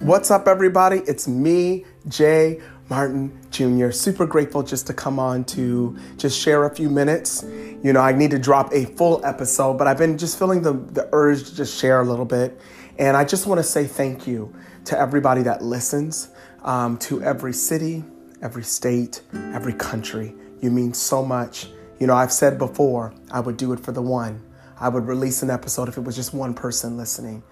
What's up, everybody? It's me, Jay Martin Jr. Super grateful just to come on to just share a few minutes. You know, I need to drop a full episode, but I've been just feeling the, the urge to just share a little bit. And I just want to say thank you to everybody that listens, um, to every city, every state, every country. You mean so much. You know, I've said before, I would do it for the one. I would release an episode if it was just one person listening.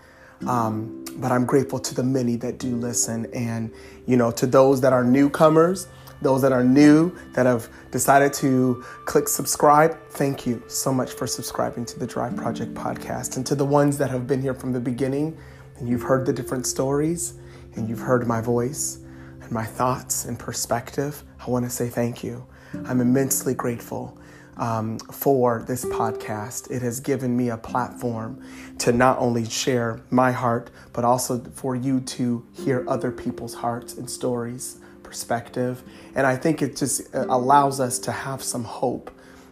Um, but I'm grateful to the many that do listen. And, you know, to those that are newcomers, those that are new, that have decided to click subscribe, thank you so much for subscribing to the Drive Project podcast. And to the ones that have been here from the beginning, and you've heard the different stories, and you've heard my voice and my thoughts and perspective, I want to say thank you. I'm immensely grateful um, for this podcast. It has given me a platform to not only share my heart, but also for you to hear other people's hearts and stories, perspective. And I think it just uh, allows us to have some hope,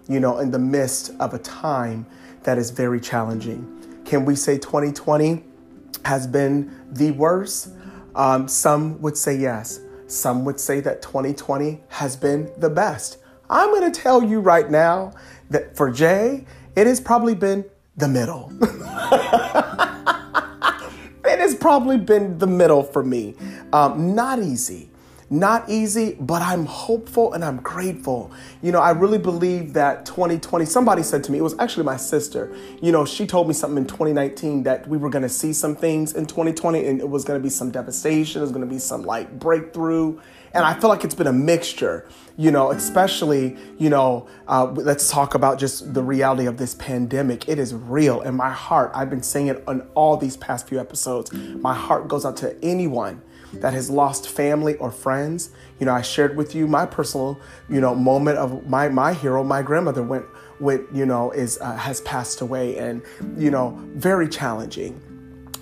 you know, in the midst of a time that is very challenging. Can we say 2020 has been the worst? Um, some would say yes. Some would say that 2020 has been the best. I'm going to tell you right now that for Jay, it has probably been the middle. it has probably been the middle for me. Um, not easy. Not easy, but I'm hopeful and I'm grateful. You know, I really believe that 2020, somebody said to me, it was actually my sister, you know, she told me something in 2019 that we were going to see some things in 2020 and it was going to be some devastation, it was going to be some like breakthrough. And I feel like it's been a mixture, you know, especially, you know, uh, let's talk about just the reality of this pandemic. It is real. in my heart, I've been saying it on all these past few episodes, my heart goes out to anyone that has lost family or friends. You know, I shared with you my personal, you know, moment of my my hero. My grandmother went with, you know, is uh, has passed away, and you know, very challenging,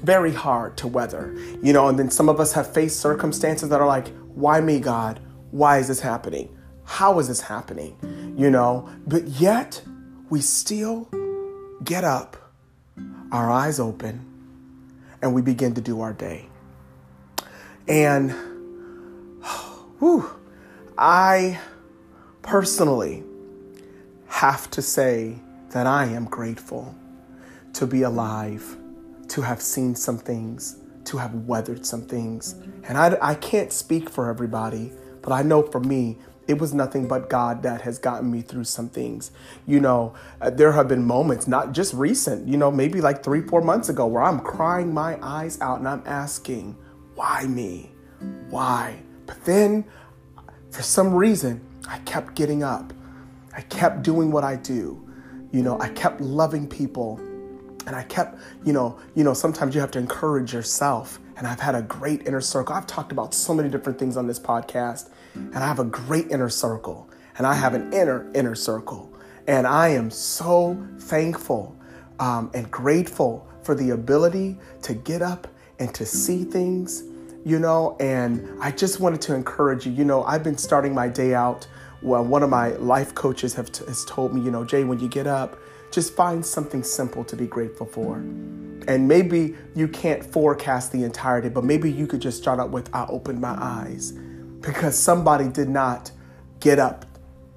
very hard to weather. You know, and then some of us have faced circumstances that are like, why me, God? Why is this happening? How is this happening? You know, but yet we still get up, our eyes open, and we begin to do our day. And whew, I personally have to say that I am grateful to be alive, to have seen some things, to have weathered some things. And I, I can't speak for everybody, but I know for me, it was nothing but God that has gotten me through some things. You know, uh, there have been moments, not just recent, you know, maybe like three, four months ago, where I'm crying my eyes out and I'm asking, why me? Why? But then, for some reason, I kept getting up. I kept doing what I do. You know, I kept loving people. And I kept, you know, you know, sometimes you have to encourage yourself. And I've had a great inner circle. I've talked about so many different things on this podcast, and I have a great inner circle. And I have an inner inner circle. And I am so thankful um, and grateful for the ability to get up and to see things, you know. And I just wanted to encourage you. You know, I've been starting my day out. Well, one of my life coaches have t- has told me, you know, Jay, when you get up, just find something simple to be grateful for. And maybe you can't forecast the entirety, but maybe you could just start out with, I opened my eyes because somebody did not get up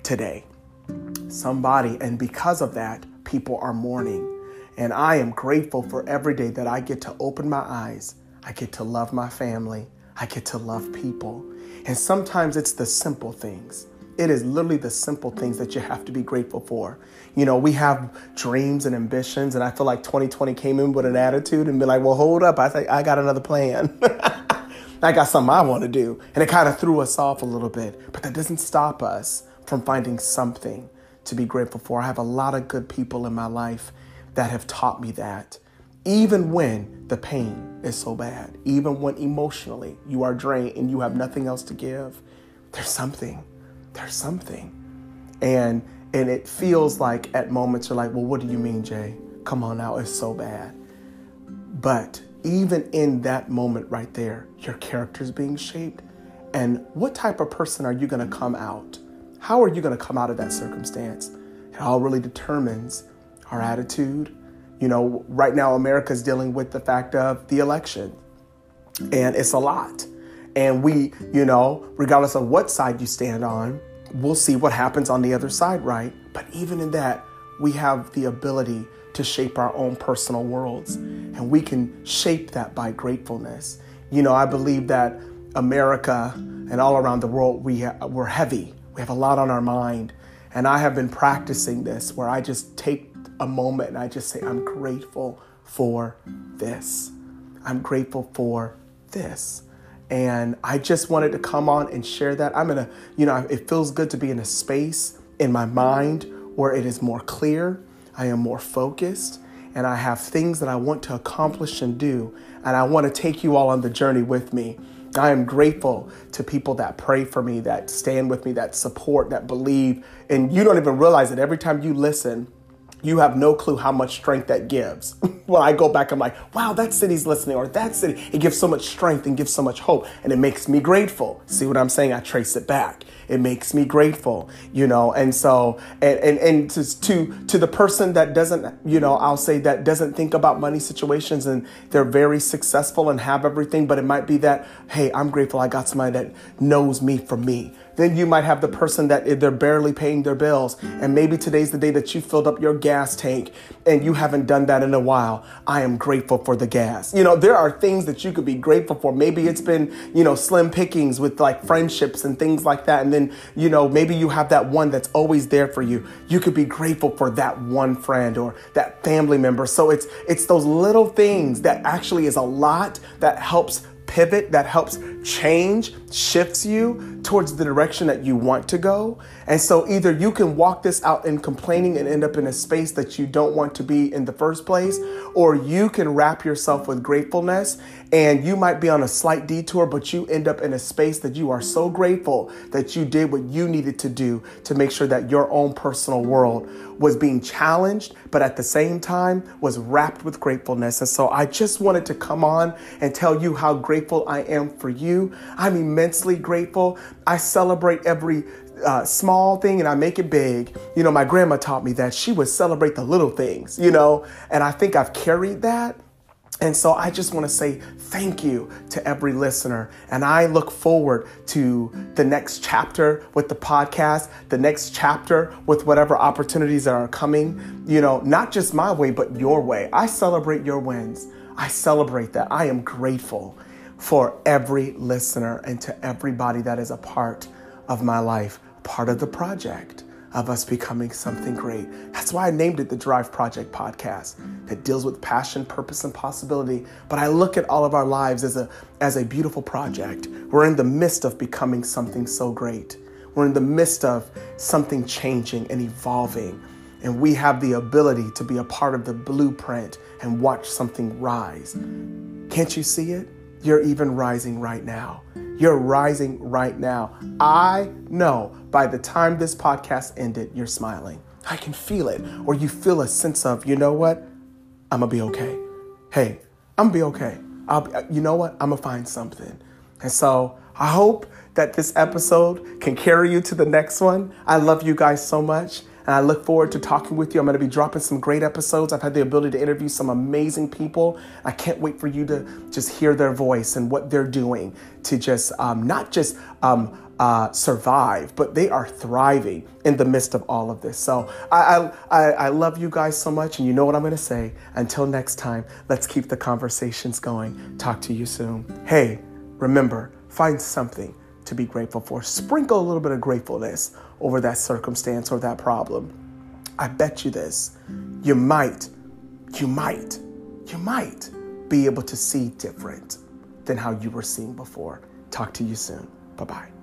today. Somebody, and because of that, people are mourning. And I am grateful for every day that I get to open my eyes. I get to love my family. I get to love people. And sometimes it's the simple things. It is literally the simple things that you have to be grateful for. You know, we have dreams and ambitions, and I feel like 2020 came in with an attitude and be like, well, hold up, I think I got another plan. I got something I want to do. And it kind of threw us off a little bit. But that doesn't stop us from finding something to be grateful for. I have a lot of good people in my life that have taught me that. Even when the pain is so bad, even when emotionally you are drained and you have nothing else to give, there's something. There's something. And and it feels like at moments you're like, well, what do you mean, Jay? Come on now, it's so bad. But even in that moment right there, your character is being shaped. And what type of person are you going to come out? How are you going to come out of that circumstance? It all really determines our attitude. You know, right now, America's dealing with the fact of the election. And it's a lot. And we, you know, regardless of what side you stand on, we'll see what happens on the other side, right? But even in that, we have the ability to shape our own personal worlds. And we can shape that by gratefulness. You know, I believe that America and all around the world, we ha- we're heavy. We have a lot on our mind. And I have been practicing this where I just take a moment and I just say, I'm grateful for this. I'm grateful for this. And I just wanted to come on and share that. I'm in a, you know, it feels good to be in a space in my mind where it is more clear, I am more focused, and I have things that I want to accomplish and do. And I want to take you all on the journey with me. I am grateful to people that pray for me, that stand with me, that support, that believe. And you don't even realize it every time you listen you have no clue how much strength that gives. when I go back, I'm like, wow, that city's listening, or that city, it gives so much strength and gives so much hope, and it makes me grateful. See what I'm saying? I trace it back. It makes me grateful, you know, and so, and, and, and to, to, to the person that doesn't, you know, I'll say that doesn't think about money situations and they're very successful and have everything, but it might be that, hey, I'm grateful I got somebody that knows me for me then you might have the person that they're barely paying their bills. And maybe today's the day that you filled up your gas tank and you haven't done that in a while. I am grateful for the gas. You know, there are things that you could be grateful for. Maybe it's been, you know, slim pickings with like friendships and things like that. And then, you know, maybe you have that one that's always there for you. You could be grateful for that one friend or that family member. So it's it's those little things that actually is a lot that helps pivot that helps change, shifts you towards the direction that you want to go. And so either you can walk this out in complaining and end up in a space that you don't want to be in the first place, or you can wrap yourself with gratefulness and you might be on a slight detour, but you end up in a space that you are so grateful that you did what you needed to do to make sure that your own personal world was being challenged, but at the same time was wrapped with gratefulness. And so I just wanted to come on and tell you how grateful I am for you. I'm immensely grateful. I celebrate every uh, small thing and I make it big. You know, my grandma taught me that she would celebrate the little things, you know, and I think I've carried that. And so I just want to say thank you to every listener. And I look forward to the next chapter with the podcast, the next chapter with whatever opportunities that are coming, you know, not just my way, but your way. I celebrate your wins. I celebrate that. I am grateful for every listener and to everybody that is a part of my life, part of the project of us becoming something great. That's why I named it the Drive Project podcast that deals with passion, purpose, and possibility. But I look at all of our lives as a, as a beautiful project. We're in the midst of becoming something so great. We're in the midst of something changing and evolving. And we have the ability to be a part of the blueprint and watch something rise. Can't you see it? You're even rising right now. You're rising right now. I know by the time this podcast ended, you're smiling. I can feel it. Or you feel a sense of, you know what? I'm gonna be okay. Hey, I'm gonna be okay. I'll be, you know what? I'm gonna find something. And so I hope that this episode can carry you to the next one. I love you guys so much. And I look forward to talking with you. I'm going to be dropping some great episodes. I've had the ability to interview some amazing people. I can't wait for you to just hear their voice and what they're doing to just um, not just um, uh, survive, but they are thriving in the midst of all of this. So I, I, I love you guys so much, and you know what I'm going to say. Until next time, let's keep the conversations going. Talk to you soon. Hey, remember, find something to be grateful for. Sprinkle a little bit of gratefulness over that circumstance or that problem. I bet you this. You might, you might, you might be able to see different than how you were seeing before. Talk to you soon. Bye bye.